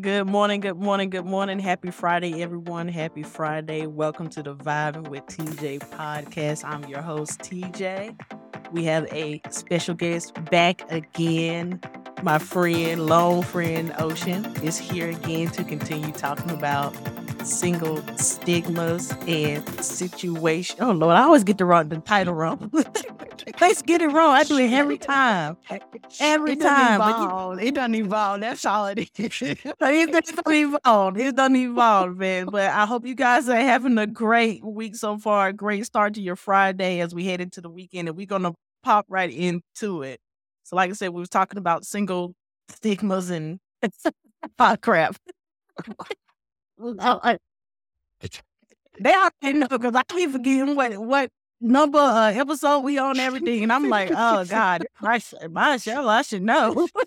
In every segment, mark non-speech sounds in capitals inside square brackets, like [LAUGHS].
Good morning, good morning, good morning. Happy Friday, everyone. Happy Friday. Welcome to the Vibing with TJ podcast. I'm your host, TJ. We have a special guest back again. My friend, long friend, Ocean, is here again to continue talking about single stigmas and situation. Oh Lord, I always get the wrong the title wrong. [LAUGHS] Let's get it wrong. I do it every time. Every it time. Doesn't you- evolve. It doesn't evolve. That's all it is. [LAUGHS] but it doesn't evolve. It doesn't evolve, man. But I hope you guys are having a great week so far. A great start to your Friday as we head into the weekend, and we're gonna pop right into it. So, like I said, we was talking about single stigmas and [LAUGHS] oh crap. [LAUGHS] Oh, I- they already know because I keep forgetting what what number uh, episode we on everything, and I'm like, oh [LAUGHS] god, should, I should, I should know. [LAUGHS]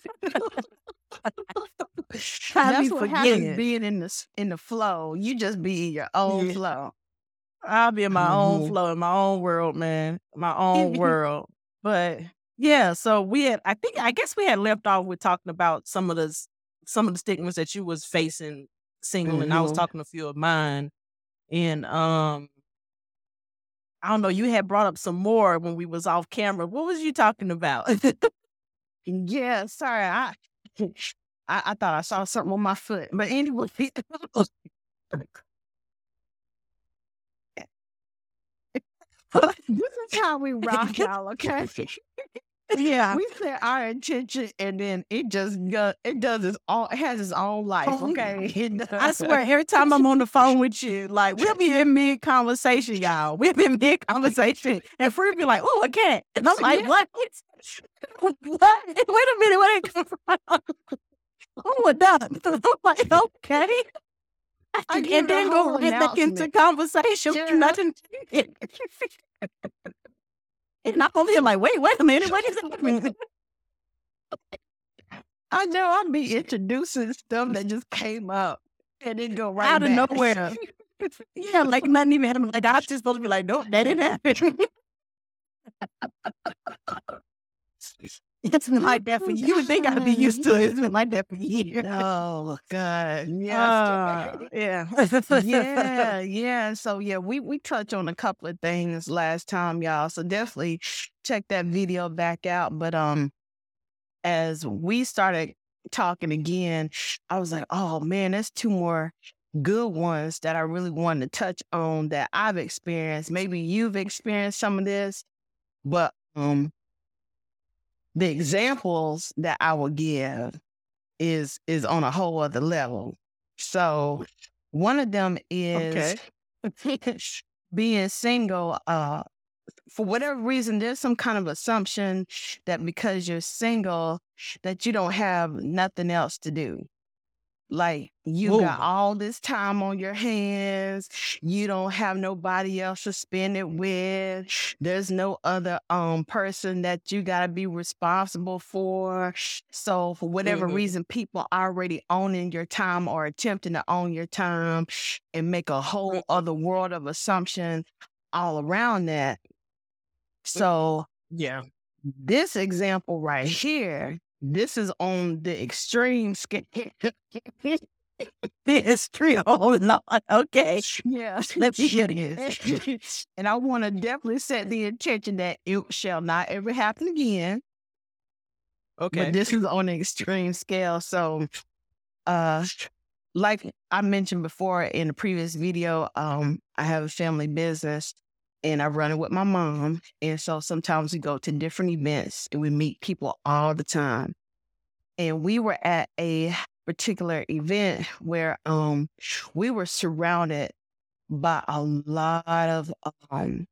That's what happens being in the in the flow. You just be in your own Yeah. flow. I'll be in my own Mhm. flow, in my own world, man, my own world. But yeah, so we had, I think, I guess we had left off with talking about some of the some of the stigmas that you was facing single, and I was Mhm. talking a few of mine, and um, I don't know, you had brought up some more when we was off camera. What was you talking about? [LAUGHS] Yeah, sorry. I, [LAUGHS] I I thought I saw something on my foot. But anyway. [LAUGHS] this is how we rock, y'all, okay? Yeah, we set our intention and then it just go, it does its own it has its own life, Oh, okay? [LAUGHS] I swear, every [LAUGHS] time I'm on the phone with you, like we'll be in mid conversation, y'all. We'll be in mid conversation, and Free be like, "Oh, a cat," and I'm like, "What? [LAUGHS] what? Wait a minute, where did it come from?" oh, duck. I'm like, "Okay." I and then go right back into conversation. Yeah. Nothing. And I'm over here like, "Wait, wait a minute, what is [LAUGHS] it?" I know I'll be introducing stuff that just came up and then go right Out of back. nowhere. [LAUGHS] Yeah, like nothing even happened. Like I was just supposed to be like, "Nope, that didn't happen." [LAUGHS] It's been like that for you. Would think I'd be used to it. It's been like that for years. oh God. Yes. Uh, yeah. yeah, yeah. So yeah, we we touched on a couple of things last time, y'all. So definitely check that video back out. But um, as we started talking again, I was like, oh man, there's two more good ones that I really wanted to touch on that I've experienced. Maybe you've experienced some of this, but um, the examples that I will give is is on a whole other level. So one of them is [LAUGHS] being single. Uh, for whatever reason, there's some kind of assumption that because you're single, that you don't have nothing else to do. Like you got all this time on your hands, you don't have nobody else to spend it with. There's no other um person that you gotta be responsible for. So for whatever Mhm. reason, people are already owning your time or attempting to own your time and make a whole other world of assumption all around that. So yeah. this example right here, this is on the extreme scale. It's true. Oh, Lord. Okay. yeah. [LAUGHS] Let me hear this. [LAUGHS] and I want to definitely set the intention that it shall not ever happen again. Okay. But this is on an extreme scale. So, uh, like I mentioned before in the previous video, um, I have a family business and I run it with my mom. And so sometimes we go to different events and we meet people all the time. And we were at a particular event where um we were surrounded by a lot of um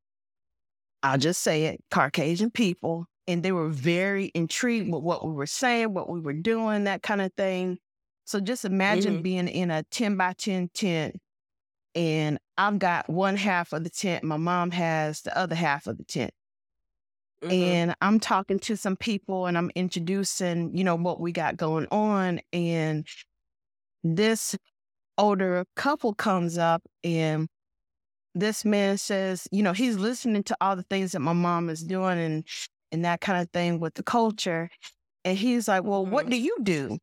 I'll just say it, Caucasian people. And they were very intrigued with what we were saying, what we were doing, that kind of thing. So just imagine Mhm. being in a 10 by 10 tent and I've got one half of the tent, my mom has the other half of the tent. Mhm. And I'm talking to some people and I'm introducing, you know, what we got going on. And this older couple comes up and this man says, you know, he's listening to all the things that my mom is doing and and that kind of thing with the culture. And he's like, Well, what Mhm. do you do?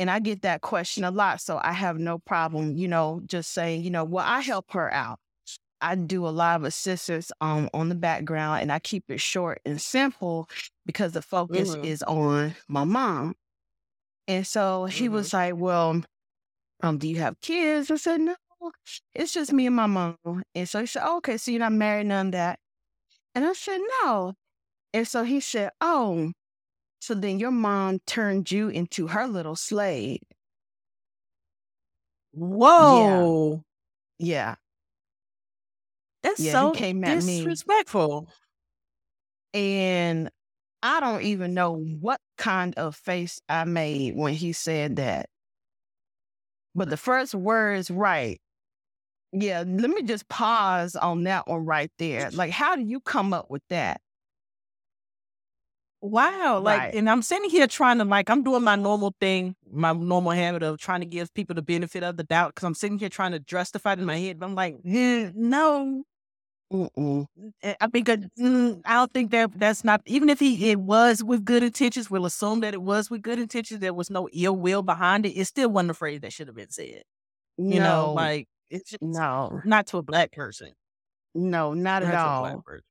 And I get that question a lot. So I have no problem, you know, just saying, you know, well, I help her out. I do a lot of assistance um, on the background and I keep it short and simple because the focus Mhm. is on my mom. And so he Mhm. was like, Well, um, do you have kids? I said, No, it's just me and my mom. And so he said, Okay, so you're not married, none of that. And I said, No. And so he said, Oh, so then your mom turned you into her little slave. Whoa. Yeah. That's Yeah, so came at me. disrespectful. And I don't even know what kind of face I made when he said that. But the first words, right. Yeah, let me just pause on that one right there. Like, how do you come up with that? Wow. Like, Right. and I'm sitting here trying to, like, I'm doing my normal thing, my normal habit of trying to give people the benefit of the doubt because I'm sitting here trying to justify it in my head. But I'm like, "Eh, no. Mm-mm. Eh, I think, uh, mm, I don't think that that's not, even if he, it was with good intentions, we'll assume that it was with good intentions. There was no ill will behind it. It still wasn't a phrase that should have been said. You know, like, it's just no, not to a black person. no, not Not at a all. black person.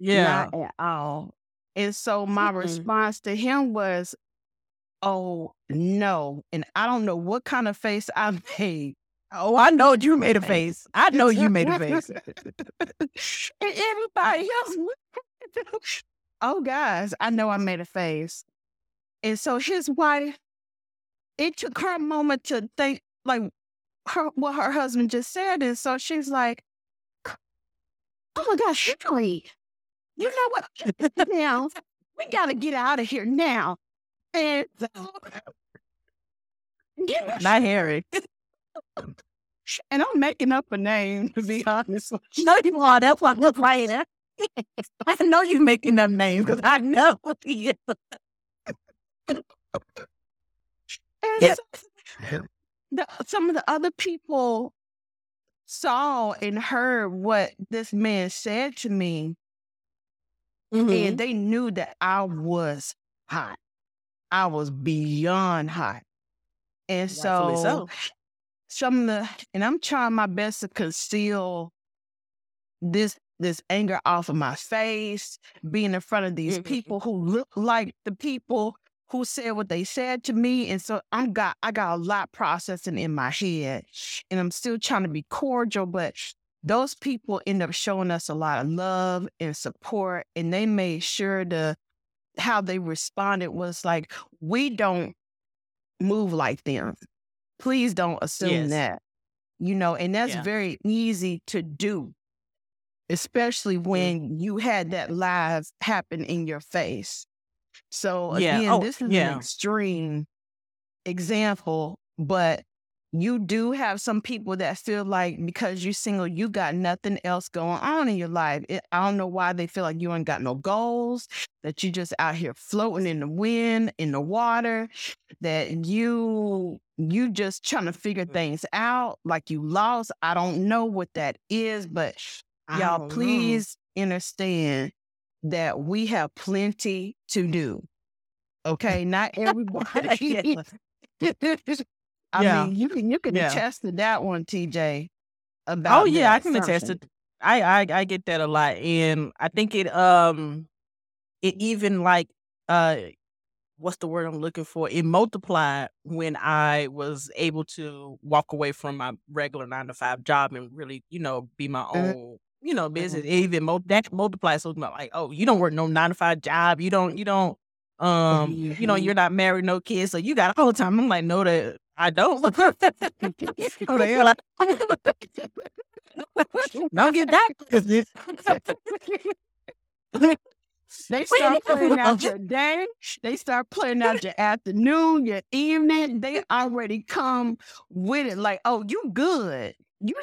Yeah. Not at all. And so my Mm-mm. response to him was, oh, no. And I don't know what kind of face I [LAUGHS] made. Oh, I know you made a face. I know you made a face. [LAUGHS] and everybody else. [LAUGHS] oh, guys, I know I made a face. And so his wife, it took her a moment to think, like, her what her husband just said. And so she's like, oh my gosh, Shirley, you know what? [LAUGHS] now, we got to get out of here now. And [LAUGHS] yeah, Not Harry. [LAUGHS] and I'm making up a name, to be honest. with you. No, you are. That's what look right there. I know you're making up names because I know. Yeah. And Yep. so the, some of the other people saw and heard what this man said to me, Mhm. and they knew that I was hot. I was beyond hot. And Rightfully so, so. some of the, and I'm trying my best to conceal this this anger off of my face, being in front of these Mhm. people who look like the people who said what they said to me. And so I'm got I got a lot processing in my head. And I'm still trying to be cordial, but those people end up showing us a lot of love and support. And they made sure the how they responded was like, we don't move like them. Please don't assume Yes. that. You know, and that's Yeah. very easy to do, especially when you had that live happen in your face. So Yeah. again, Oh, this is yeah. an extreme example, but you do have some people that feel like because you're single, you got nothing else going on in your life. It, I don't know why they feel like you ain't got no goals, that you just out here floating in the wind, in the water, that you you just trying to figure Mm. things out, like you lost. I don't know what that is, but y'all don't know. please understand that we have plenty to do. Okay, not [LAUGHS] everybody. [LAUGHS] [LAUGHS] I Yeah. mean, you can you can Yeah. attest to that one, TJ. About Oh yeah, I can attest to. I, I I get that a lot, and I think it um it even like uh what's the word I'm looking for? It multiplied when I was able to walk away from my regular nine to five job and really, you know, be my Mhm. own, you know, business. It even mul- that multiplied. So it's like, oh, you don't work no nine to five job. You don't, you don't, um, you know, you're not married, no kids, so you got all the time. I'm like, no, that I don't. [LAUGHS] [LAUGHS] oh, the hell, I- don't get that. [LAUGHS] They start playing out your day. They start playing out your afternoon, your evening. They already come with it like, oh, you good. You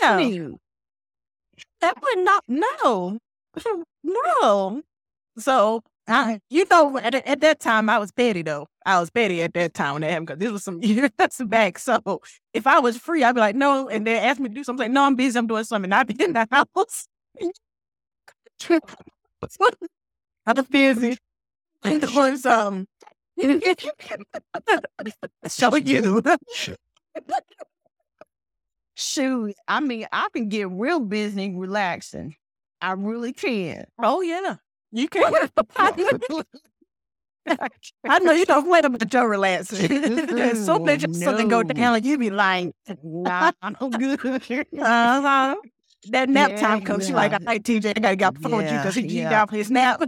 yeah, you. that would not. No, no. So I, you know, at, at that time I was petty though. I was petty at that time when that happened because this was some [LAUGHS] years back. So if I was free, I'd be like, no, and they asked me to do something. Like, no, I'm busy. I'm doing something. I'd be in the house. [LAUGHS] I'm busy. And doing um, [LAUGHS] something. Show you. Shoot, I mean, I can get real busy relaxing. I really can. Oh yeah, you can. [LAUGHS] [LAUGHS] I know you don't play them at your relaxing. [LAUGHS] so much something go down, and you be like, Nah, I'm good. uh-huh. That nap Yeah, time comes. She like, yeah. all right, TJ, I gotta get the phone with you because he yeah. got for his nap.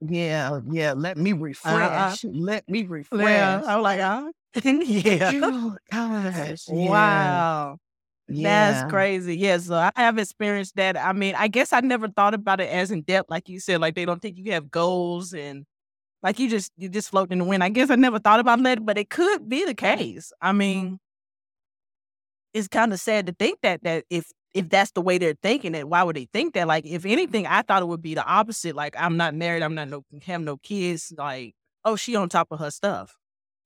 yeah, yeah. Let me refresh. Let me refresh. yeah, I'm like, uh, yeah. Oh, gosh. yeah, Wow. Yeah. That's crazy. Yeah, so I have experienced that. I mean, I guess I never thought about it as in depth, like you said. Like they don't think you have goals and like you just you just float in the wind. I guess I never thought about that, but it could be the case. I mean, it's kind of sad to think that that if if that's the way they're thinking it, why would they think that? Like, if anything, I thought it would be the opposite. Like, I'm not married, I'm not no have no kids. Like, oh, she on top of her stuff.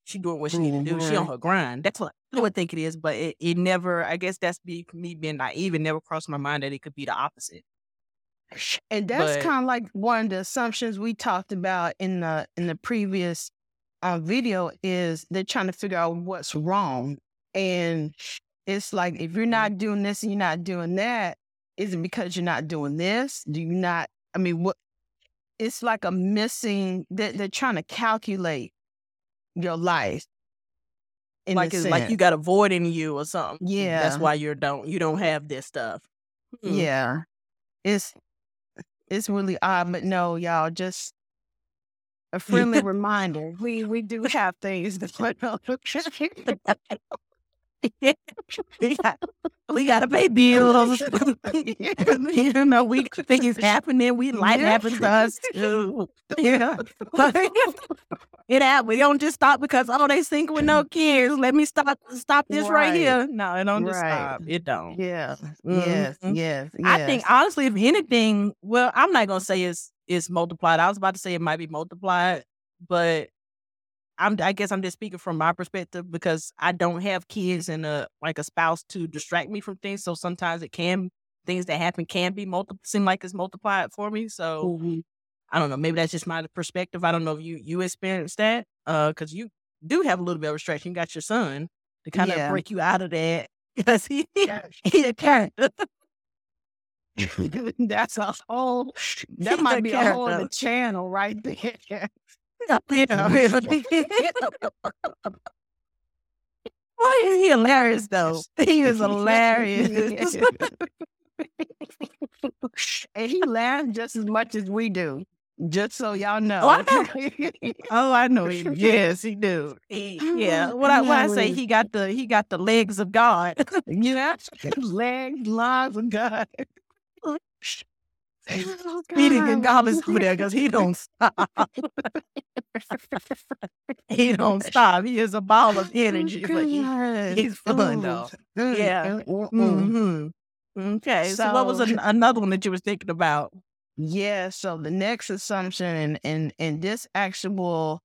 She doing what she need to do. She on her grind. That's what I would think it is, but it, it never. I guess that's be me being naive. It never crossed my mind that it could be the opposite. And that's kind of like one of the assumptions we talked about in the in the previous uh, video is they're trying to figure out what's wrong, and it's like if you're not doing this and you're not doing that, is it because you're not doing this? Do you not? I mean, what? It's like a missing. They're, they're trying to calculate your life. In like it's like you got a void in you or something. Yeah. that's why you don't you don't have this stuff. Hmm. Yeah. It's it's really odd, but no, y'all, just a [LAUGHS] friendly reminder. We we do have things that put on [LAUGHS] we got [LAUGHS] we gotta pay bills. [LAUGHS] [LAUGHS] you know, we things happening. We life happens to us too. Yeah, it happens. We don't just stop because oh they single with no kids. Let me stop stop this right, Right. here. No, it don't just Right. stop. It don't. Yeah. Yes. Mhm. Yes. I think honestly, if anything, well, I'm not gonna say it's it's multiplied. I was about to say it might be multiplied, but I'm I guess I'm just speaking from my perspective because I don't have kids and a like a spouse to distract me from things. So sometimes it can things that happen can be multi seem like it's multiplied for me. So Mhm. I don't know. Maybe that's just my perspective. I don't know if you you experienced that uh because you do have a little bit of restriction. You got your son to kind of Yeah. break you out of that [LAUGHS] because he he a character. [LAUGHS] [LAUGHS] That's a whole that might be a whole other channel right there. Why is he hilarious though? He is hilarious. and [LAUGHS] he laughs just as much as we do. Just so y'all know. Oh, I know. oh, I know he. Yes, [LAUGHS] he do. He, yeah. What I, what I say, he got the he got the legs of God. Yeah, legs, [LAUGHS] lungs, and God. Speedy [LAUGHS] Gonzalez over there because he don't stop. he don't [LAUGHS] stop. He is a ball of energy, but he, he's fun though. Yeah. Mm-hmm. hmm Okay. So, what was an, another one that you was thinking about? Yeah. So the next assumption, and and and this actually will,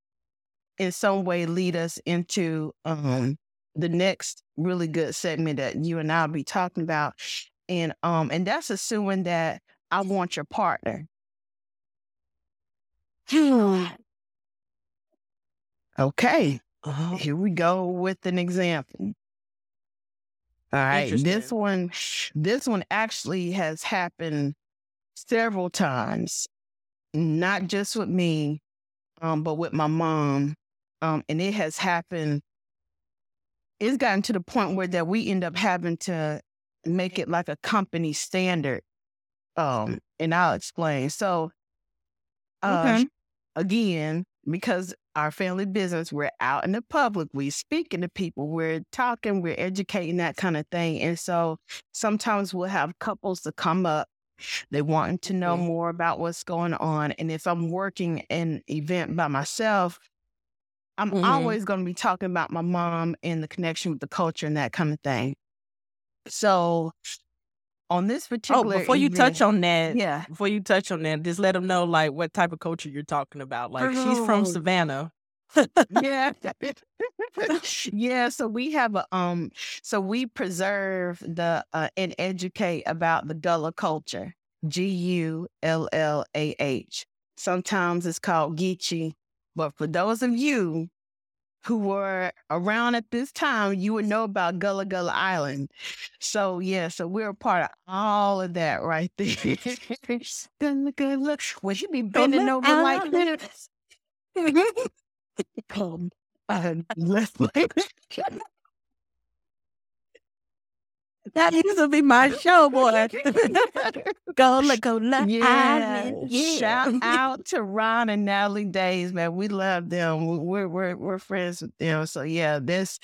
in some way, lead us into um the next really good segment that you and I'll be talking about, and um and that's assuming that I want your partner. Okay. Uh-huh. Here we go with an example. All right, this one, this one actually has happened several times, not just with me, um, but with my mom, um, and it has happened. It's gotten to the point where that we end up having to make it like a company standard, um, and I'll explain. So, uh, Okay. again, because our family business, we're out in the public, we're speaking to people, we're talking, we're educating, that kind of thing. And so sometimes we'll have couples to come up. They wanting to know Mhm. more about what's going on. And if I'm working an event by myself, I'm Mhm. always going to be talking about my mom and the connection with the culture and that kind of thing. So on this particular. Oh, particular before you touch on that, yeah. before you touch on that, just let them know like what type of culture you're talking about. Like she's from Oh. Savannah. yeah [LAUGHS] yeah so we have a um so we preserve the uh and educate about the gullah culture g-u-l-l-a-h sometimes it's called geechee But for those of you who were around at this time, you would know about Gullah Gullah Island. So yeah, so we're a part of all of that right [LAUGHS] there. Gullah Gullah. Would you be bending over like this? [LAUGHS] Come on, let's [LAUGHS] play. That used to be my show, [LAUGHS] boy. [LAUGHS] go let yeah. yeah. Shout [LAUGHS] out to Ron and Natalie Daise, man. We love them. We're we're we're friends with them. So yeah, this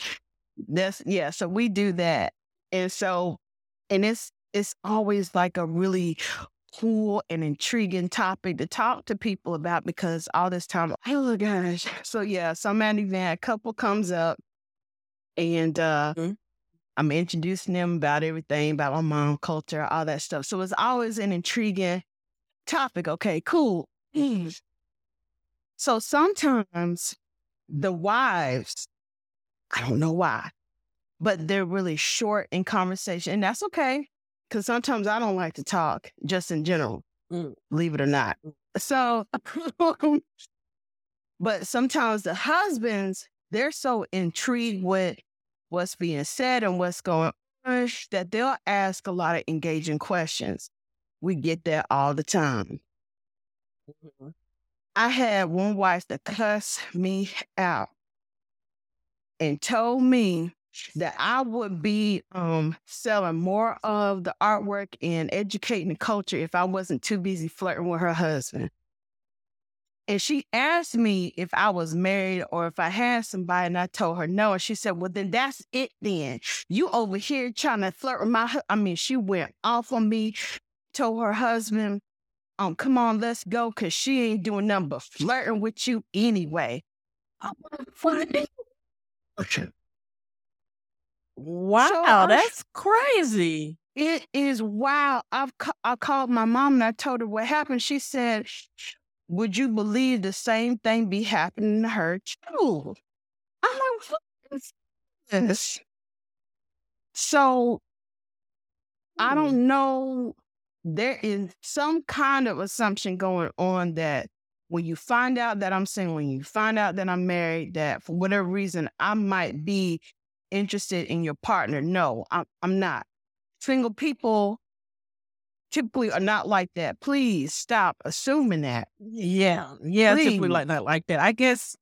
this yeah. So we do that, and so and it's it's always like a really cool and intriguing topic to talk to people about because all this time, oh gosh. So yeah, some event, a couple comes up and uh mm-hmm. I'm introducing them about everything, about my mom culture, all that stuff. So it's always an intriguing topic. Okay, cool. [CLEARS THROAT] So sometimes the wives, I don't know why, but they're really short in conversation. And that's okay. Cause sometimes I don't like to talk just in general, mm. believe it or not. Mm. So, [LAUGHS] but sometimes the husbands, they're so intrigued with what's being said and what's going on that they'll ask a lot of engaging questions. We get that all the time. Mm-hmm. I had one wife that cussed me out and told me that I would be um, selling more of the artwork and educating the culture if I wasn't too busy flirting with her husband. And she asked me if I was married or if I had somebody, and I told her no. And she said, Well, then that's it then. You over here trying to flirt with my hu-. I mean, she went off on me, told her husband, um, come on, let's go, cause she ain't doing nothing but flirting with you anyway. [LAUGHS] I'm funny. Wow, so that's crazy. It is wow. I've I called my mom and I told her what happened. She said, would you believe the same thing be happening to her too? I'm like, what is this? So I hmm. don't know. There is some kind of assumption going on that when you find out that I'm single, when you find out that I'm married, that for whatever reason I might be interested in your partner. No, I'm, I'm not. Single people typically are not like that. Please stop assuming that. Yeah. Yeah. Please. Typically like not like that. I guess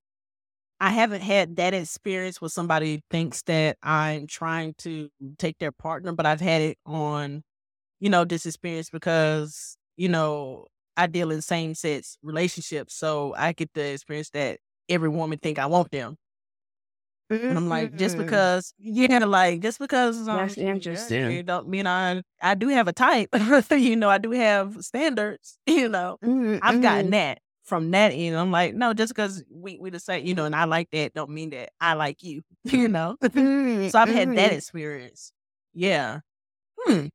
I haven't had that experience where somebody thinks that I'm trying to take their partner, but I've had it on, you know, this experience because, you know, I deal in same sex relationships. So I get the experience that every woman think I want them. And I'm like, just mm-hmm. because, yeah, like just because um, that's interesting. You don't mean I I do have a type. [LAUGHS] you know, I do have standards. [LAUGHS] You know, mm-hmm. I've gotten mm-hmm. that from that end. I'm like, no, just because we we the same, you know, and I like that, don't mean that I like you. [LAUGHS] You know, mm-hmm. so I've had that experience. Yeah. Hmm.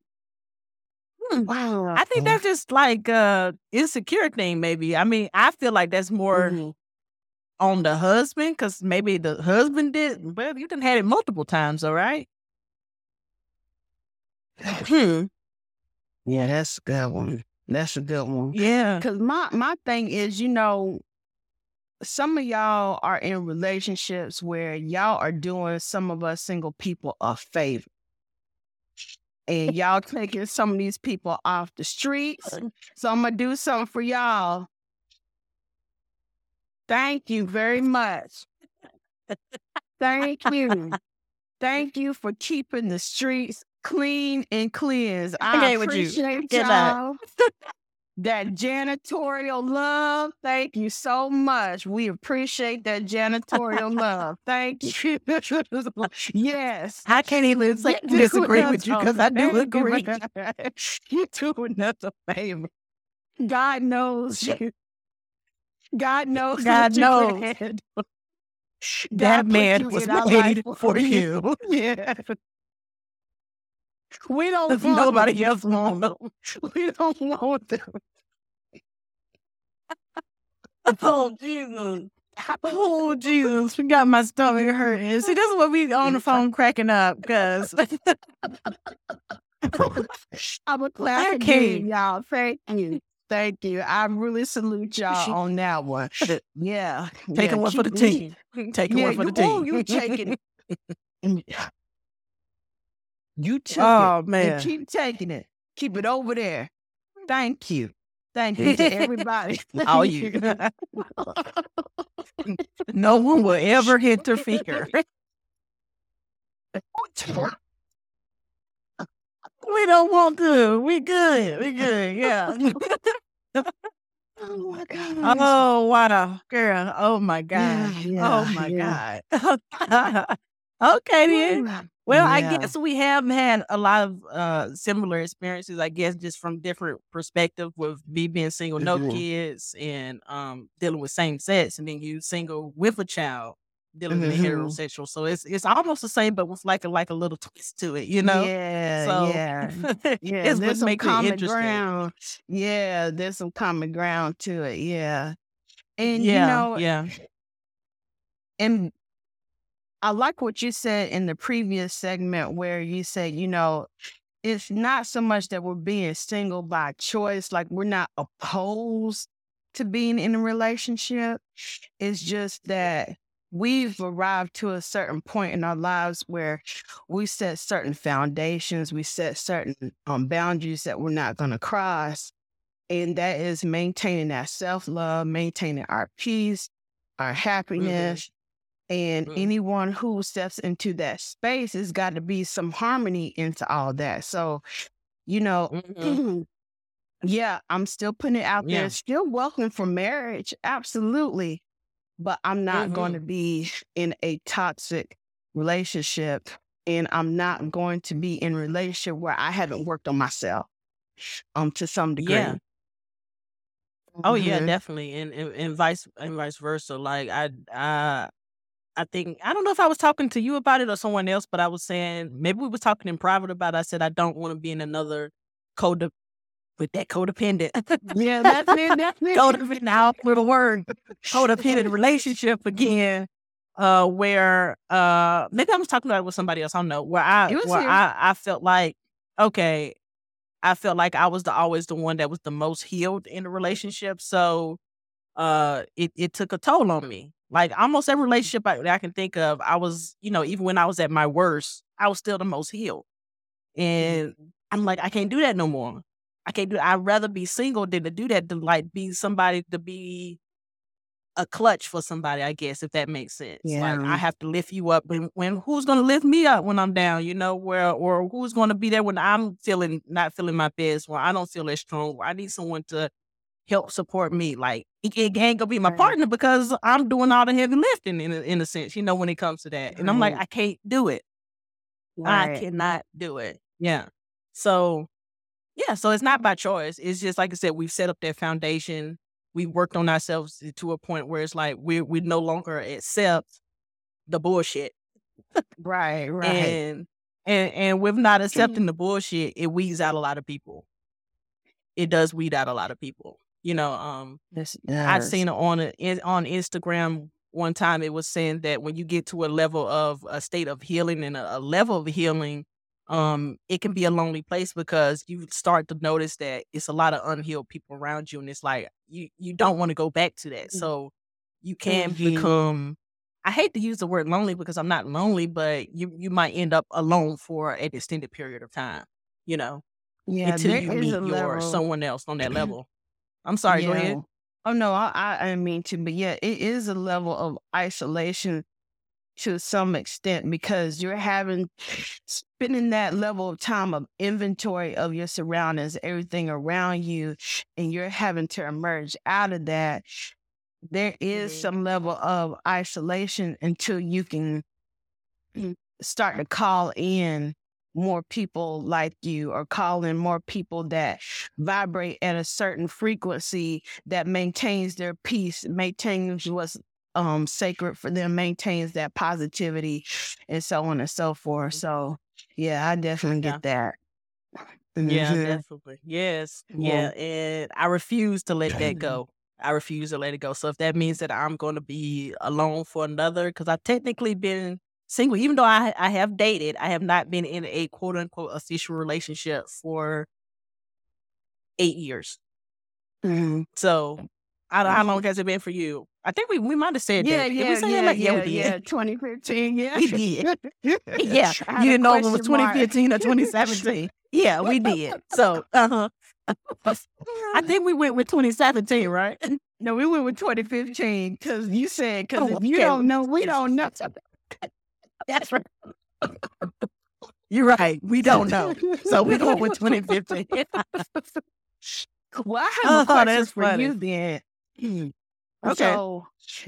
Hmm. Wow. I think that's just like uh insecure thing, maybe. I mean, I feel like that's more mm-hmm on the husband because maybe the husband did. Well, you done had it multiple times, all right? hmm. Yeah, that's a good one. That's a good one. Yeah. Cause my my thing is, you know, some of y'all are in relationships where y'all are doing some of us single people a favor. And y'all taking some of these people off the streets. [LAUGHS] So I'm gonna do something for y'all Thank you very much. Thank you. [LAUGHS] Thank you for keeping the streets clean and cleansed. I okay, appreciate you. y'all. that janitorial love. Thank you so much. We appreciate that janitorial love. Thank [LAUGHS] you. [LAUGHS] yes. I can't even say, disagree with you because I do agree. you do another favor. God knows you. God knows. [LAUGHS] God knows. that man was made for you. [LAUGHS] yeah. We [LAUGHS] don't want nobody them. else want them. We don't want them. oh Jesus. Oh Jesus, we got my stomach hurting. See, this is what we on the phone cracking up because I'm a clap again, y'all. Thank you. Thank you. I really salute y'all on that one. Yeah. Taking yeah, one for the team. Taking Yeah, one for the you, oh, team. you taking You took Oh it. man. And keep taking it. Keep it over there. Thank you. Thank you to everybody. [LAUGHS] All you. [LAUGHS] no one will ever interfere. [LAUGHS] we don't want to. We good. We good. Yeah. Oh my God. oh wow, girl. Oh my god. Yeah, oh my yeah. god. [LAUGHS] okay then. Well, I guess we have had a lot of uh, similar experiences. I guess just from different perspective with me being single, no Mhm. kids, and um, dealing with same sex, and then you single with a child, dealing with Mhm. heterosexual. So it's it's almost the same, but with like a like a little twist to it, you know. Yeah, so yeah. [LAUGHS] Yeah, it's there's some makes it common interesting. ground. Yeah, there's some common ground to it. Yeah. And yeah, you know, yeah, and I like what you said in the previous segment where you said, you know, it's not so much that we're being single by choice, like we're not opposed to being in a relationship. It's just that we've arrived to a certain point in our lives where we set certain foundations, we set certain um, boundaries that we're not going to cross. And that is maintaining that self love, maintaining our peace, our happiness. And Mhm. anyone who steps into that space has got to be some harmony into all that. So, you know, Mhm. [CLEARS THROAT] yeah, I'm still putting it out Yeah. there. Still welcome for marriage, absolutely. But I'm not going to be in a toxic relationship, and I'm not going to be in a relationship where I haven't worked on myself, um, to some degree. yeah. Oh yeah, Mhm. definitely, and, and and vice and vice versa. Like I, I, I think I don't know if I was talking to you about it or someone else, but I was saying maybe we were talking in private about. It. I said I don't want to be in another code with that codependent. Yeah, that's it. That's [LAUGHS] it. codependent. Now little word [LAUGHS] codependent relationship again. Uh, where uh, maybe I was talking about it with somebody else. I don't know. Where I, where here. I, I felt like okay, I felt like I was the always the one that was the most healed in the relationship. So uh it, it took a toll on me. Like almost every relationship I, that I can think of, I was, you know, even when I was at my worst, I was still the most healed. And I'm like, I can't do that no more. I can't do I'd rather be single than to do that, to like be somebody to be a clutch for somebody, I guess, if that makes sense. Like Yeah. I have to lift you up when when who's gonna lift me up when I'm down, you know, where or who's gonna be there when I'm feeling not feeling my best, where I don't feel as strong, I need someone to help support me. Like it, it ain't gonna be my Right. partner because I'm doing all the heavy lifting in a, in a sense, you know, when it comes to that. And I'm like, I can't do it. I cannot do it. Yeah. So yeah, so it's not by choice. It's just like I said, we've set up that foundation. We worked on ourselves to a point where it's like we we no longer accept the bullshit. Right, [LAUGHS] right. And and and with not accepting the bullshit, it weeds out a lot of people. It does weed out a lot of people. You know, um I've seen it on a, in, on Instagram one time. It was saying that when you get to a level of a state of healing and a, a level of healing, um, it can be a lonely place because you start to notice that it's a lot of unhealed people around you, and it's like you you don't want to go back to that. So you can Mhm. become. I hate to use the word lonely because I'm not lonely, but you you might end up alone for an extended period of time. You know, Yeah, until you meet your someone else on that [CLEARS THROAT] level. I'm sorry. Go ahead. Oh no, I I mean to, but yeah, it is a level of isolation to some extent because you're having spending that level of time of inventory of your surroundings, everything around you, and you're having to emerge out of that. There is Mhm. some level of isolation until you can start to call in more people like you or call in more people that vibrate at a certain frequency that maintains their peace, maintains what's um sacred for them, maintains that positivity and so on and so forth. So yeah, I definitely Yeah. get that. Yeah, Mhm. definitely. Yes. Yeah. Yeah. And I refuse to let that [LAUGHS] go. I refuse to let it go. So if that means that I'm going to be alone for another, because I've technically been single, even though I I have dated, I have not been in a quote unquote official relationship for eight years. Mhm. So, I don't how long has it been for you? I think we we might have said Yeah, that. Yeah, yeah, Like, yeah, we yeah. 2015, yeah. We did. [LAUGHS] Yeah. You didn't know if it was question mark. 2015 or [LAUGHS] 2017. Yeah, we did. So, [LAUGHS] uh-huh. I think we went with 2017, right? No, we went with 2015 because you said, because Oh, if you okay. don't know, we don't know. That's right. You're right. We don't know. So we going with 2015. well, I have Oh, question that's for funny. you then. Okay. So,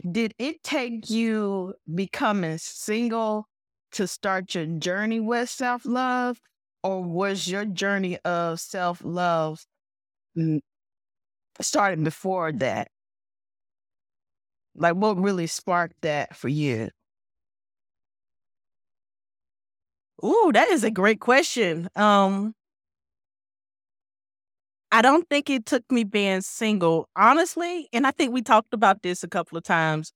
did it take you becoming single to start your journey with self love, or was your journey of self love started before that? Like, what really sparked that for you? Ooh, that is a great question. Um, I don't think it took me being single, honestly, and I think we talked about this a couple of times.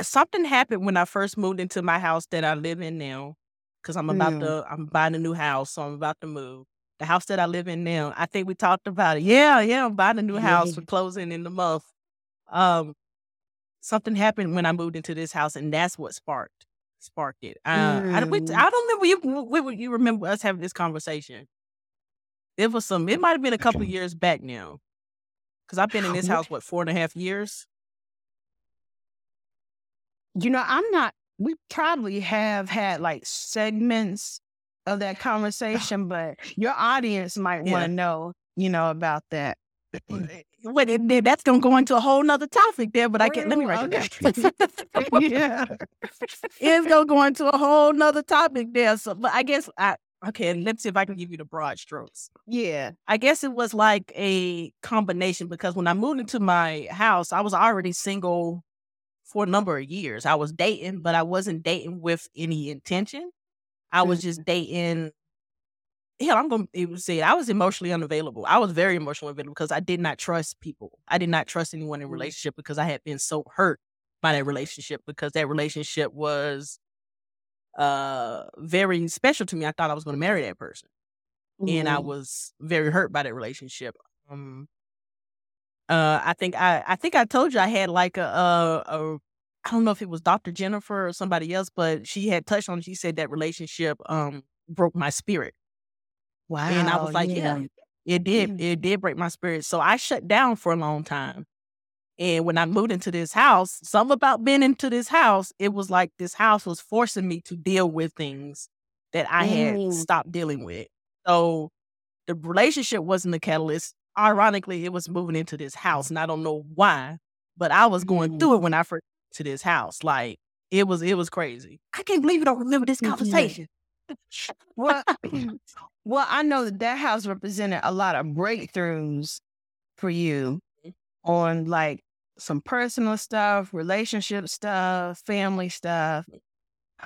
Something happened when I first moved into my house that I live in now, because I'm about Mm. to, I'm buying a new house, so I'm about to move. The house that I live in now, I think we talked about it. Yeah, yeah, I'm buying a new house. We're closing in the month. Um, something happened when I moved into this house, and that's what sparked sparked it. Uh, I, we, Mm. I don't remember you. We, you remember us having this conversation? It was some. It might have been a couple of years back now, because I've been in this Wh- house what four and a half years. You know, I'm not, we probably have had like segments of that [SIGHS] conversation, but your audience might Yeah. want to know, you know, about that. Wait, it- it- that's gonna go into a whole nother topic there, but I can't. Let me write it down. [LAUGHS] [LAUGHS] yeah. [LAUGHS] it's gonna go into a whole nother topic there. So, but I guess I okay. Let's see if I can give you the broad strokes. Yeah. I guess it was like a combination because when I moved into my house, I was already single for a number of years. I was dating, but I wasn't dating with any intention. I was just [LAUGHS] dating. Hell, I'm gonna even say it. I was emotionally unavailable. I was very emotionally unavailable because I did not trust people. I did not trust anyone in Mm. relationship because I had been so hurt by that relationship because that relationship was uh very special to me. I thought I was going to marry that person and I Mhm. was very hurt by that relationship. Um, uh, I think I I think I told you I had like a, a, a I don't know if it was Dr. Jennifer or somebody else, but she had touched on. it. She said that relationship um broke my spirit, Wow. and I was like, yeah, it did. Mm. It did break my spirit. So I shut down for a long time. And when I moved into this house, something about being into this house, it was like this house was forcing me to deal with things that I had Mm. stopped dealing with. So the relationship wasn't the catalyst. Ironically, it was moving into this house, and I don't know why, but I was going Mm. through it when I first to this house. Like it was, it was crazy. I can't believe you don't remember this conversation. Well, [LAUGHS] well, I know that that house represented a lot of breakthroughs for you on like some personal stuff, relationship stuff, family stuff,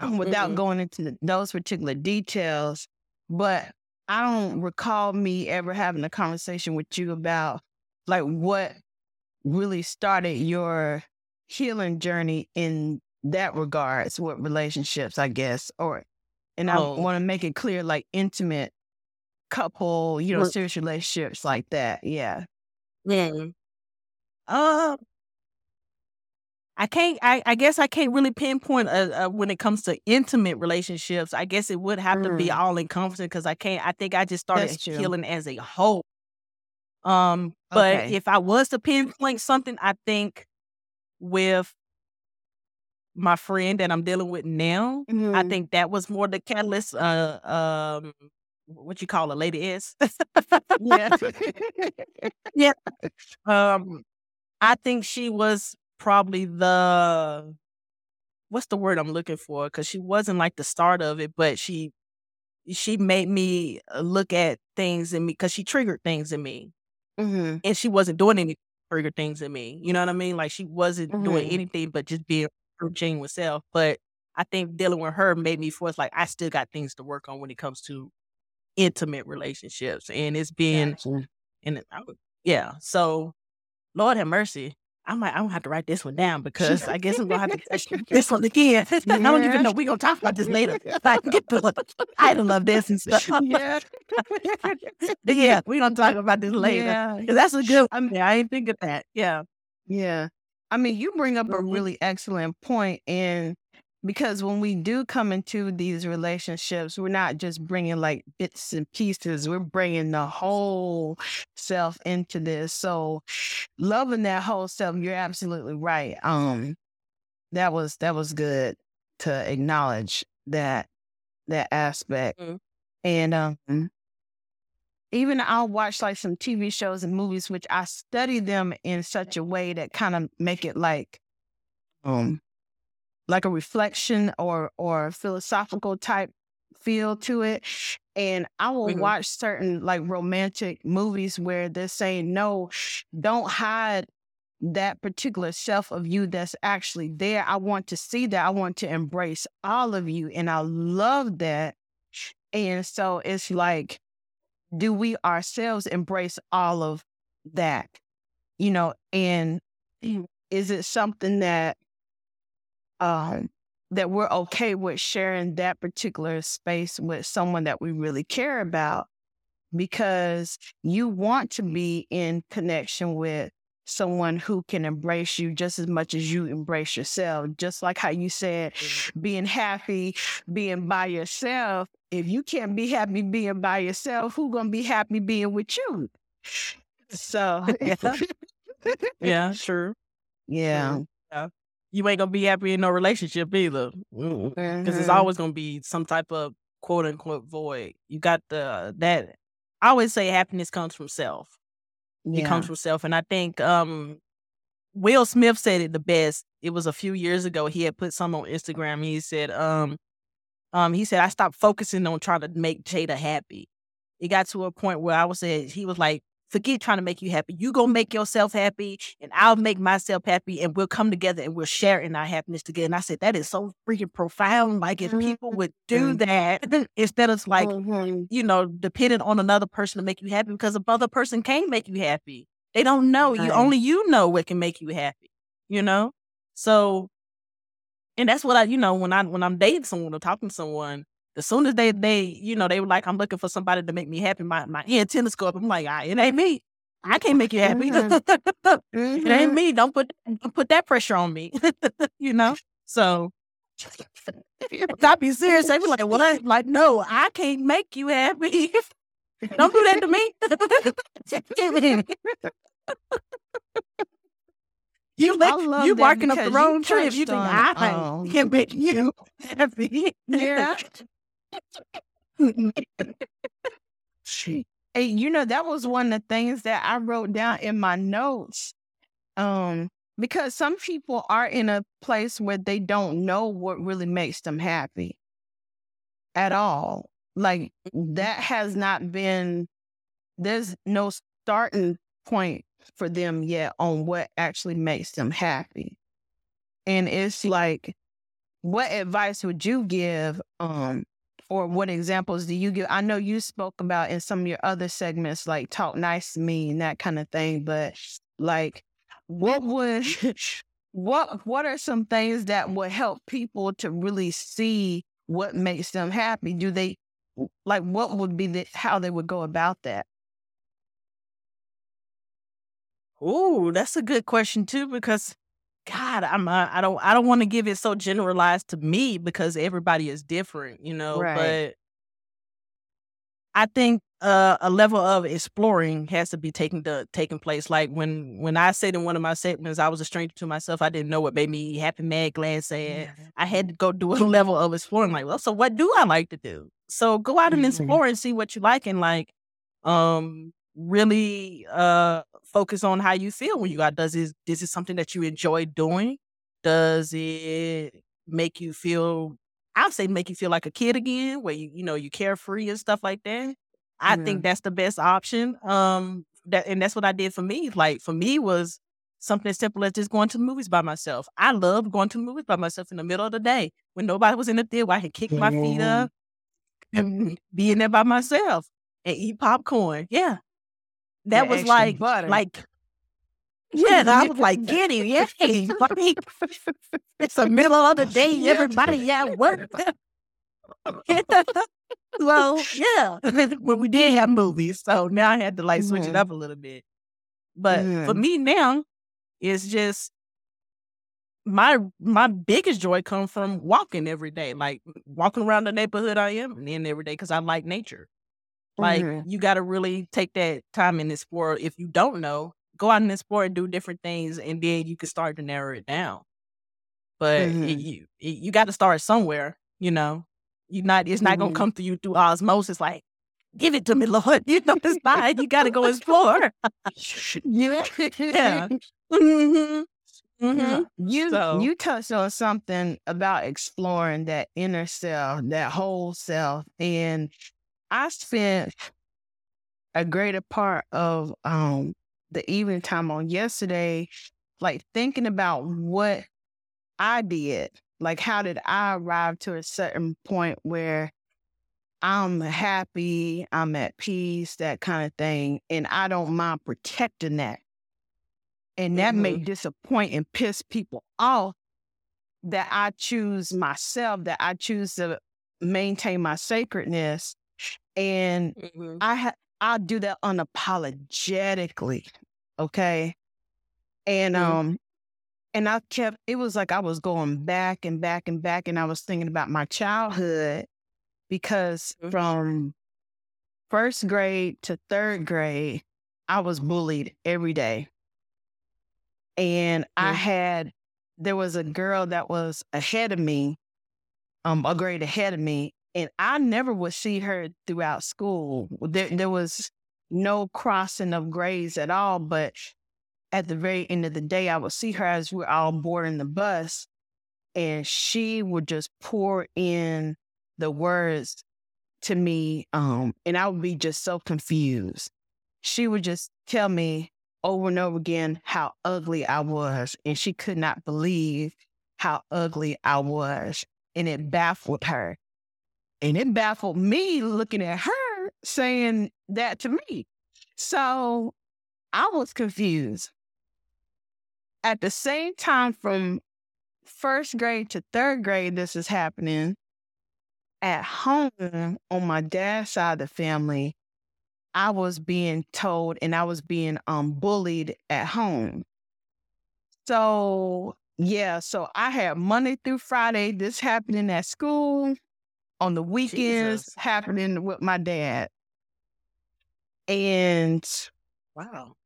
um, without going into those particular details. But I don't recall me ever having a conversation with you about like what really started your healing journey in that regards with relationships, I guess, or and I Oh. want to make it clear, like intimate couple, you know, serious relationships like that. Yeah. Yeah. Uh, I can't. I, I guess I can't really pinpoint uh, uh, when it comes to intimate relationships. I guess it would have to be Mm. all encompassing because I can't. I think I just started healing as a whole. Um, but Okay. if I was to pinpoint something, I think with my friend that I'm dealing with now, I Mhm. think that was more the catalyst. Uh, um, what you call a lady is. yeah, [LAUGHS] Yeah. Um, I think she was probably the what's the word I'm looking for? Because she wasn't like the start of it, but she she made me uh, look at things in me because she triggered things in me, hmm and she wasn't doing any trigger things in me. You know what I mean? Like she wasn't doing Mhm. anything but just being her genuine self. But I think dealing with her made me force like I still got things to work on when it comes to intimate relationships, and it's being Gotcha. and it- I yeah. So, Lord have mercy. I might I don't have to write this one down because I guess I'm gonna have to [LAUGHS] touch this one again. I don't even know. We're gonna talk about this later. [LAUGHS] I can get the title of this and stuff. Yeah. [LAUGHS] yeah, we're gonna talk about this later. Yeah. that's a good I mean, I ain't think of that. Yeah. Yeah. I mean, you bring up a Mhm. really excellent point, and because when we do come into these relationships, we're not just bringing like bits and pieces, we're bringing the whole self into this. So, loving that whole self, you're absolutely right. Um, that was that was good to acknowledge that that aspect, Mhm. and um, even I'll watch like some TV shows and movies, which I study them in such a way that kind of make it like, um, like a reflection or or philosophical type feel to it. And I will Mhm. watch certain like romantic movies where they're saying, no, don't hide that particular self of you that's actually there. I want to see that. I want to embrace all of you. And I love that. And so it's like, do we ourselves embrace all of that? You know, and is it something that um that we're okay with sharing that particular space with someone that we really care about because you want to be in connection with someone who can embrace you just as much as you embrace yourself. Just like how you said being happy being by yourself. If you can't be happy being by yourself who gonna be happy being with you? So [LAUGHS] [LAUGHS] Yeah. Yeah, sure. yeah You ain't gonna be happy in no relationship either. Because it's Mhm. always gonna be some type of quote unquote void. You got the that I always say happiness comes from self. It comes from self. And I think um Will Smith said it the best. It was a few years ago. He had put some on Instagram. He said, um, um, he said, I stopped focusing on trying to make Jada happy. It got to a point where I was saying, he was like, forget trying to make you happy. You go make yourself happy and I'll make myself happy and we'll come together and we'll share in our happiness together. And I said, that is so freaking profound. Like if people would do that [LAUGHS] instead of like, Mhm. you know, dependent on another person to make you happy because another person can't make you happy. They don't know. You only you know what can make you happy. You know? So and that's what I, you know, when I when I'm dating someone or talking to someone, as soon as they they, you know, they were like, I'm looking for somebody to make me happy, my my antennas go up. I'm like, ah, it ain't me. I can't make you happy. Mhm. [LAUGHS] it ain't Mhm. me. Don't put don't put that pressure on me. [LAUGHS] you know? So I be serious. They be like, what? Like, no, I can't make you happy. [LAUGHS] Don't do that to me. you I let, you barking up the wrong tree if you think on, I um, can make you happy. Yeah. Hey, you know, that was one of the things that I wrote down in my notes. Um, because some people are in a place where they don't know what really makes them happy at all. Like that has not been there's no starting point for them yet on what actually makes them happy. And it's like, what advice would you give um or what examples do you give? I know you spoke about in some of your other segments, like talk nice to me and that kind of thing, but like, what would, [LAUGHS] what, what are some things that would help people to really see what makes them happy? Do they, like, what would be the, how they would go about that? Ooh, that's a good question too because God, I'm uh, I don't I don't want to give it so generalized to me because everybody is different, you know. Right. But I think uh, a level of exploring has to be taking the taking place. Like when when I said in one of my segments, I was a stranger to myself. I didn't know what made me happy, mad, glad, sad. I had to go do a [LAUGHS] level of exploring. Like, well, so what do I like to do? So go out and Mhm. explore and see what you like and like. Um, really uh focus on how you feel when you got does it this is something that you enjoy doing? Does it make you feel i'd say make you feel like a kid again where you you know you carefree and stuff like that? I Yeah. think that's the best option um that and that's what i did for me like for me was something as simple as just going to the movies by myself. I loved going to the movies by myself in the middle of the day when nobody was in the theater where i could kick my feet up and be in there by myself and eat popcorn. Yeah that was like butter. like [LAUGHS] Yeah, I was like, get him, yeah. [LAUGHS] [LAUGHS] It's the middle of the day, everybody at work. well, yeah. Well, we did have movies, so now I had to like switch it Mhm. up a little bit. But for Mhm. me now, it's just my my biggest joy comes from walking every day, like walking around the neighborhood I am in every day because I like nature. Like Mhm. you got to really take that time in this sport. If you don't know, go out in this sport and do different things, and then you can start to narrow it down. But it- Mhm. you it- you got to start somewhere. You know, you not it's not gonna Mhm. come to you through osmosis. Like, give it to me, Lord. [LAUGHS] You know, it's fine. You got to go explore. [LAUGHS] Yeah. Yeah. [LAUGHS] hmm Yeah. hmm You So- you touched on something about exploring that inner self, that whole self, and I spent a greater part of um the evening time on yesterday, like thinking about what I did, like how did I arrive to a certain point where I'm happy, I'm at peace, that kind of thing, and I don't mind protecting that. And that may disappoint and piss people off that I choose myself, that I choose to maintain my sacredness, and hmm I ha- I do that unapologetically, okay, and Mhm. um. And I kept, it was like I was going back and back and back, and I was thinking about my childhood because Mhm. from first grade to third grade, I was bullied every day. And I Mhm. had, there was a girl that was ahead of me, um, a grade ahead of me, and I never would see her throughout school. There, there was no crossing of grades at all, but at the very end of the day, I would see her as we're all boarding the bus, and she would just pour in the words to me, um, and I would be just so confused. She would just tell me over and over again how ugly I was, and she could not believe how ugly I was, and it baffled her. And it baffled me looking at her saying that to me. So I was confused. At the same time, from first grade to third grade, this is happening. At home, on my dad's side of the family, I was being told and I was being um bullied at home. So yeah, so I had Monday through Friday, this happening at school, on the weekends, Jesus. happening with my dad. And Wow.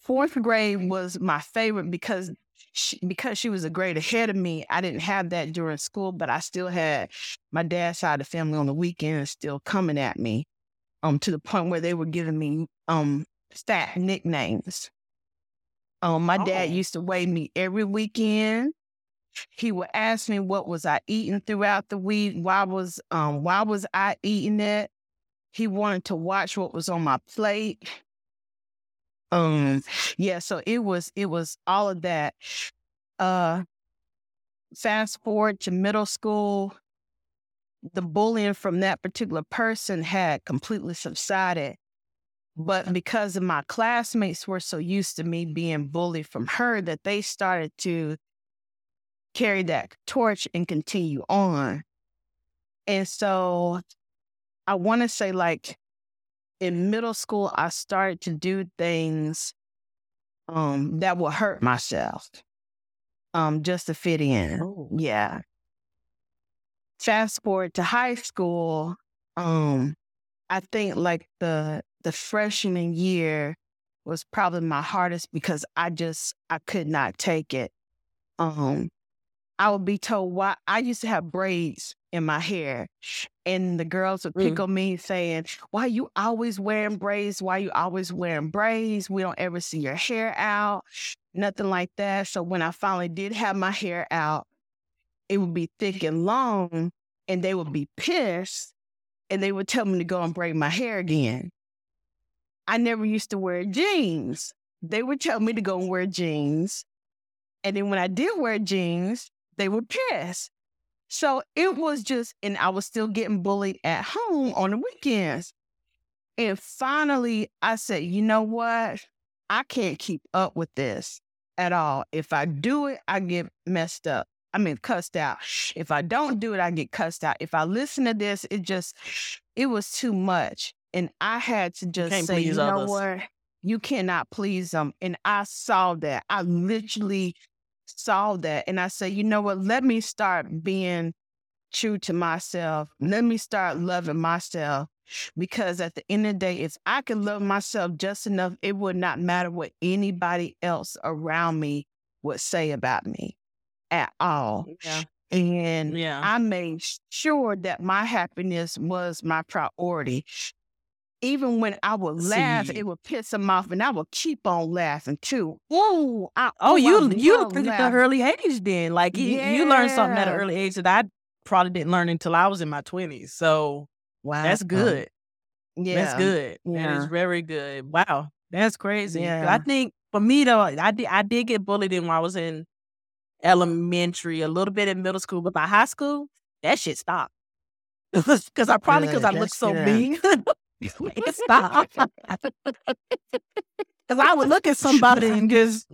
fourth grade was my favorite because she, because she was a grade ahead of me. I didn't have that during school, but I still had my dad's side of the family on the weekends still coming at me, um, to the point where they were giving me um fat nicknames. Um, my dad Oh. used to weigh me every weekend. He would ask me what was I eating throughout the week. Why was um why was I eating it? He wanted to watch what was on my plate. Um, yeah, so it was it was all of that. Uh fast forward to middle school, the bullying from that particular person had completely subsided. But because of my classmates were so used to me being bullied from her that they started to carry that torch and continue on. And so I want to say, like, in middle school, I started to do things um, that will hurt myself um, just to fit in. Oh. Yeah. Fast forward to high school, um, I think like the the freshman year was probably my hardest because I just I could not take it. Um, I would be told why I used to have braids in my hair, and the girls would pick Mm. on me saying, "Why you always wearing braids? Why you always wearing braids? We don't ever see your hair out, nothing like that." So when I finally did have my hair out, it would be thick and long, and they would be pissed, and they would tell me to go and braid my hair again. I never used to wear jeans. They would tell me to go and wear jeans. And then when I did wear jeans, they were pissed. So it was just, and I was still getting bullied at home on the weekends. And finally, I said, you know what? I can't keep up with this. at all. If I do it, I get messed up. I mean, cussed out. If I don't do it, I get cussed out. If I listen to this, it just, it was too much. And I had to just can't say, you know others. what? You cannot please them. And I saw that. I literally saw that. And I said, you know what? Let me start being true to myself. Let me start loving myself. Because at the end of the day, if I can love myself just enough, it would not matter what anybody else around me would say about me at all. Yeah. And Yeah. I made sure that my happiness was my priority. Even when I would laugh, See. it would piss them off, and I would keep on laughing too. Ooh, I, Oh, ooh, you I you looked at the early age then. Like you, you learned something at an early age that I probably didn't learn until I was in my twenties. So Wow, that's good. Yeah, That's good. That Yeah. is very good. Wow, that's crazy. 'Cause I think for me though, I did I did get bullied in when I was in elementary, a little bit in middle school, but by high school, that shit stopped. [LAUGHS] Because I probably because I looked so mean. [LAUGHS] [LAUGHS] stopped. Because I would look at somebody and just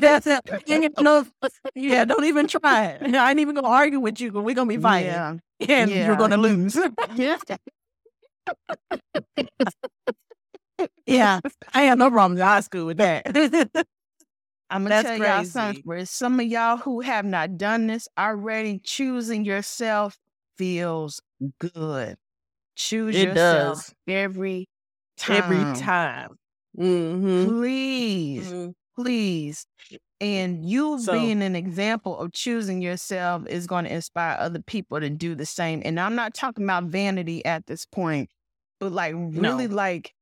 that's it. You know, yeah, don't even try it. [LAUGHS] I ain't even gonna argue with you because we're gonna be fighting. Yeah, [LAUGHS] And Yeah. you're gonna lose. yeah. I had no problem in high school with that. I'm gonna That's tell y'all something. For some of y'all who have not done this already, choosing yourself feels good. Choose It yourself does. every time. Every time. Mm-hmm. Please, please. And you So- being an example of choosing yourself is going to inspire other people to do the same. And I'm not talking about vanity at this point, but like really like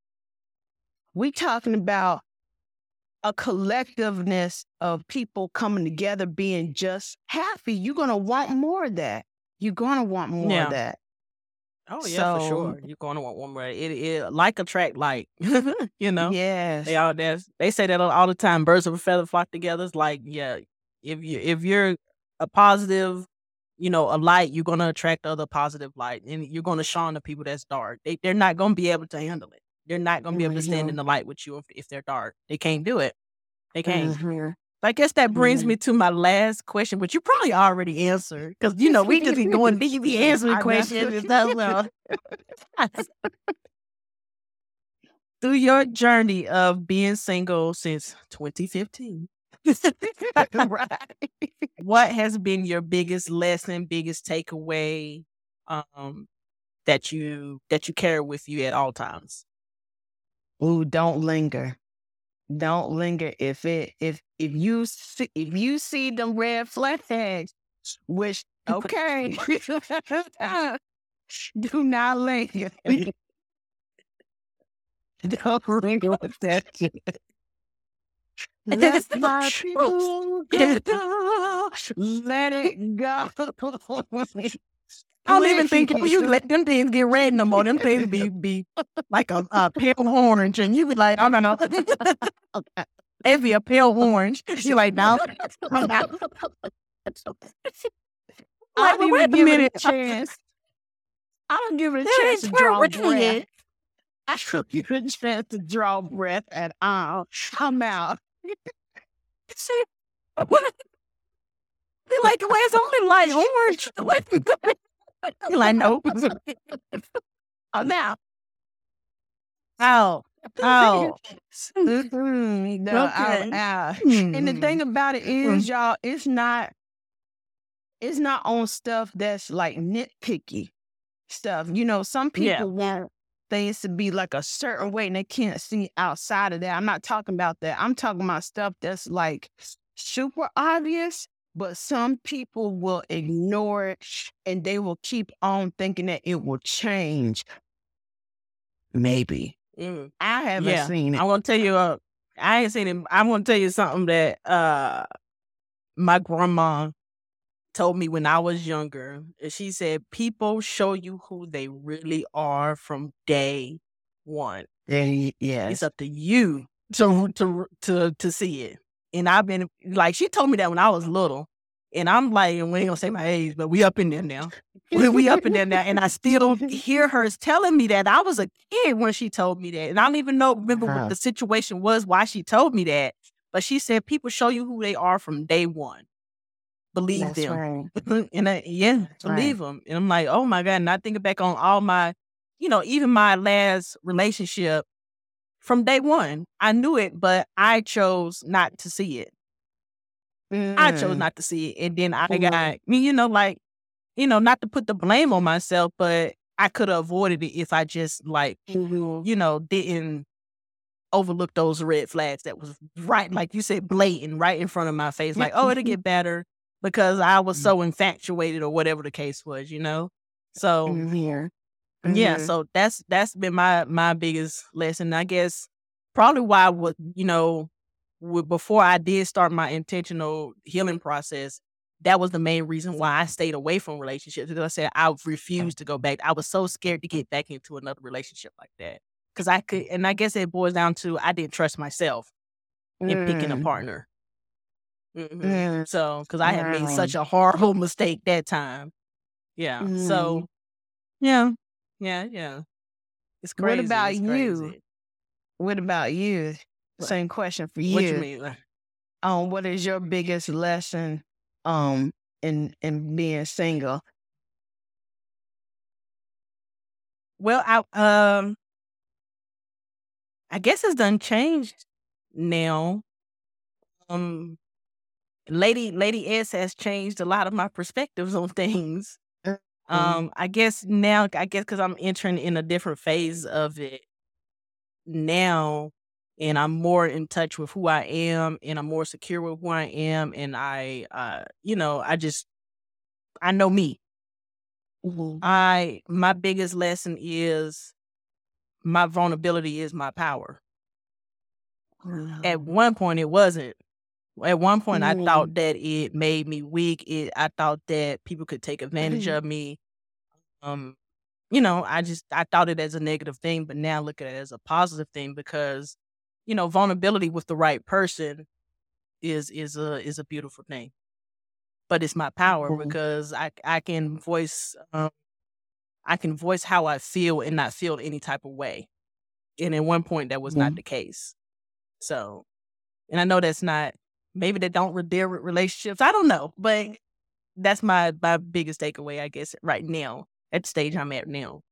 we talking about a collectiveness of people coming together being just happy. You're going to want more of that. You're going to want more Yeah. of that. Oh yeah, for sure. You're gonna want one more. It, it like attract like. [LAUGHS] you know. Yes. They all that's they say that all the time. Birds of a feather flock together. It's like, yeah, if you if you're a positive, you know, a light, you're gonna attract other positive light, and you're gonna shine the people that's dark. They they're not gonna be able to handle it. They're not gonna be able to stand Mhm. in the light with you if, if they're dark. They can't do it. They can't. Mhm. I guess that brings Mhm. me to my last question, which you probably already answered because you know we just be going deep, be answering [LAUGHS] questions and stuff. So. [LAUGHS] Through your journey of being single since 2015, [LAUGHS] right. what has been your biggest lesson, biggest takeaway um, that you that you carry with you at all times? Ooh, don't linger. Don't linger. If it if if you see if you see them red flags, which okay, [LAUGHS] [LAUGHS] do not linger. [LAUGHS] don't linger with that shit. Let my people go. Let it go. I don't even think if you let them things get red no more. Them things be be like a, a pale orange, and you be like, oh no no, it be a pale orange. You like no. [LAUGHS] I don't wait even a give it a chance. I don't give it a chance to draw breath. I don't give it a chance to draw breath at all. I'm out. See, what? They like the way it's only light orange. [LAUGHS] What? You like no, I'm out. Out. Out. Mhm. No, Okay. out. And the Hmm. thing about it is, y'all, it's not it's not on stuff that's like nitpicky stuff. You know, some people Yeah. want things to be like a certain way and they can't see outside of that. I'm not talking about that. I'm talking about stuff that's like super obvious, but some people will ignore it and they will keep on thinking that it will change. Maybe. Mm. I haven't Yeah, seen it. I'm gonna tell you. Uh, I ain't seen him. I'm gonna tell you something that uh my grandma told me when I was younger. She said, "People show you who they really are from day one. Yeah, It's up to you to to to to see it." And I've been like, she told me that when I was little, and I'm like, and we ain't gonna say my age, but we up in there now. [LAUGHS] we, we up in there now, and I still [LAUGHS] hear her telling me that I was a kid when she told me that, and I don't even know remember Wow. what the situation was why she told me that. But she said people show you who they are from day one. Believe That's them. right. [LAUGHS] and I, yeah, That's right. believe them. And I'm like, oh my God. And I think back on all my, you know, even my last relationship from day one, I knew it, but I chose not to see it. I chose Mm. not to see it. And then I got, I mean, you know, like, you know, not to put the blame on myself, but I could have avoided it if I just like, Mhm. you know, didn't overlook those red flags that was right, like you said, blatant, right in front of my face. Like, oh, it'll get better because I was so infatuated or whatever the case was, you know? So Mhm. yeah, so that's that's been my my biggest lesson. I guess probably why was you know before I did start my intentional healing process, that was the main reason why I stayed away from relationships. Because I said I refused to go back. I was so scared to get back into another relationship like that because I could, and I guess it boils down to I didn't trust myself in picking a Mm. partner. hmm Mm. So because I had made such a horrible [LAUGHS] mistake that time. Yeah. Mm. So yeah, yeah, yeah. It's crazy. What about it's you? What about you? What? Same question for What you you. mean? Um, what is your biggest lesson um in in being single? Well, I um, I guess it's done changed now. Um, Lady Lady S has changed a lot of my perspectives on things. Mhm. Um, I guess now, I guess because I'm entering in a different phase of it now, and I'm more in touch with who I am, and I'm more secure with who I am, and I, uh, you know, I just I know me. Mhm. I my biggest lesson is my vulnerability is my power. At one point, it wasn't. At one point, I Mm. thought that it made me weak. It, I thought that people could take advantage Mhm. of me. Um, you know, I just I thought it as a negative thing, but now I look at it as a positive thing because, you know, vulnerability with the right person is is a is a beautiful thing. But it's my power Mhm. because I I can voice um I can voice how I feel and not feel any type of way. And at one point, that was not Mhm. the case. So, and I know that's not maybe they don't deal with relationships. I don't know, but that's my my biggest takeaway, I guess, right now at the stage I'm at now.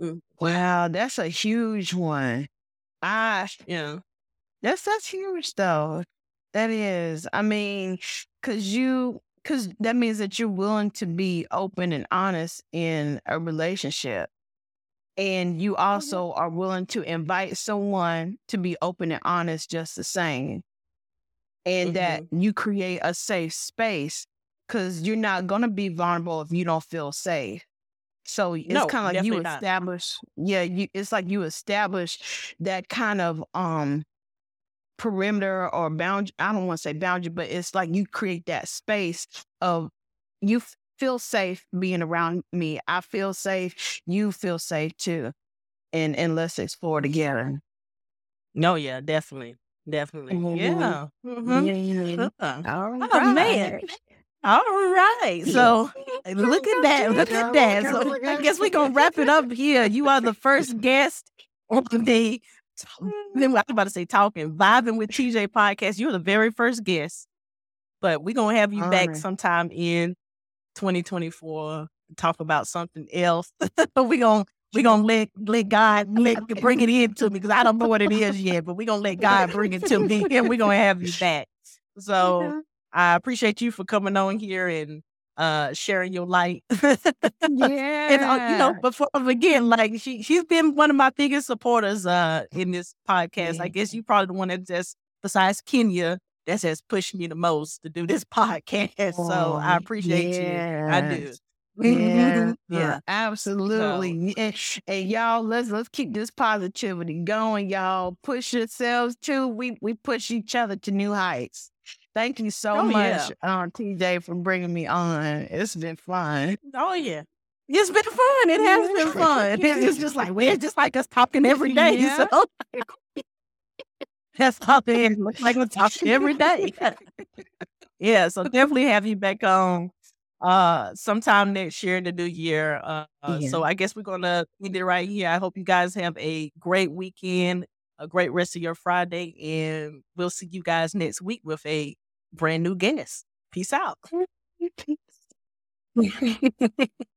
Mm, Wow, that's a huge one. I yeah. that's that's huge though. That is. I mean, cause you cause that means that you're willing to be open and honest in a relationship. And you Mhm. also are willing to invite someone to be open and honest just the same. And that Mhm. you create a safe space because you're not gonna be vulnerable if you don't feel safe. So it's No, kind of like you definitely not. establish, yeah, you it's like you establish that kind of um perimeter or boundary. I don't want to say boundary, but it's like you create that space of you f- feel safe being around me. I feel safe. You feel safe too. And and let's explore together. No, yeah, definitely, definitely, Mhm. yeah. hmm. Uh, All oh man. right. All right. So [LAUGHS] look at that. Look at that. So I guess we're gonna [LAUGHS] wrap it up here. You are the first [LAUGHS] guest on the then I was about to say talking, vibing with TJ podcast. You're the very first guest. But we're gonna have you back Honor. sometime in 2024 talk about something else. But we're gonna we're gonna let let God let bring it in to me because I don't know what it is yet, but we're gonna let God bring it to me and we're gonna have you [LAUGHS] back. So I appreciate you for coming on here and uh sharing your light. Yeah. [LAUGHS] and uh, you know, before again, like she she's been one of my biggest supporters uh in this podcast. I guess you probably the one that just besides Kenya that has pushed me the most to do this [LAUGHS] podcast. so I Oh, appreciate you. I do. [LAUGHS] Yeah, yeah. absolutely. And, and y'all, let's let's keep this positivity going, y'all. Push yourselves too. We we push each other to new heights. Thank you so Oh, yeah. much, um, TJ, for bringing me on. It's been fun. Oh yeah. It's been fun. It has been [LAUGHS] fun. It's just like we're just like us talking every day. [LAUGHS] Yeah. So that's all it is. Looks like we're talking every day. yeah, so definitely have you back on uh sometime next year in the new year. Uh, uh, yeah. So I guess we're gonna end it right here. I hope you guys have a great weekend, a great rest of your Friday, and we'll see you guys next week with a brand new Guinness. Peace out. [LAUGHS]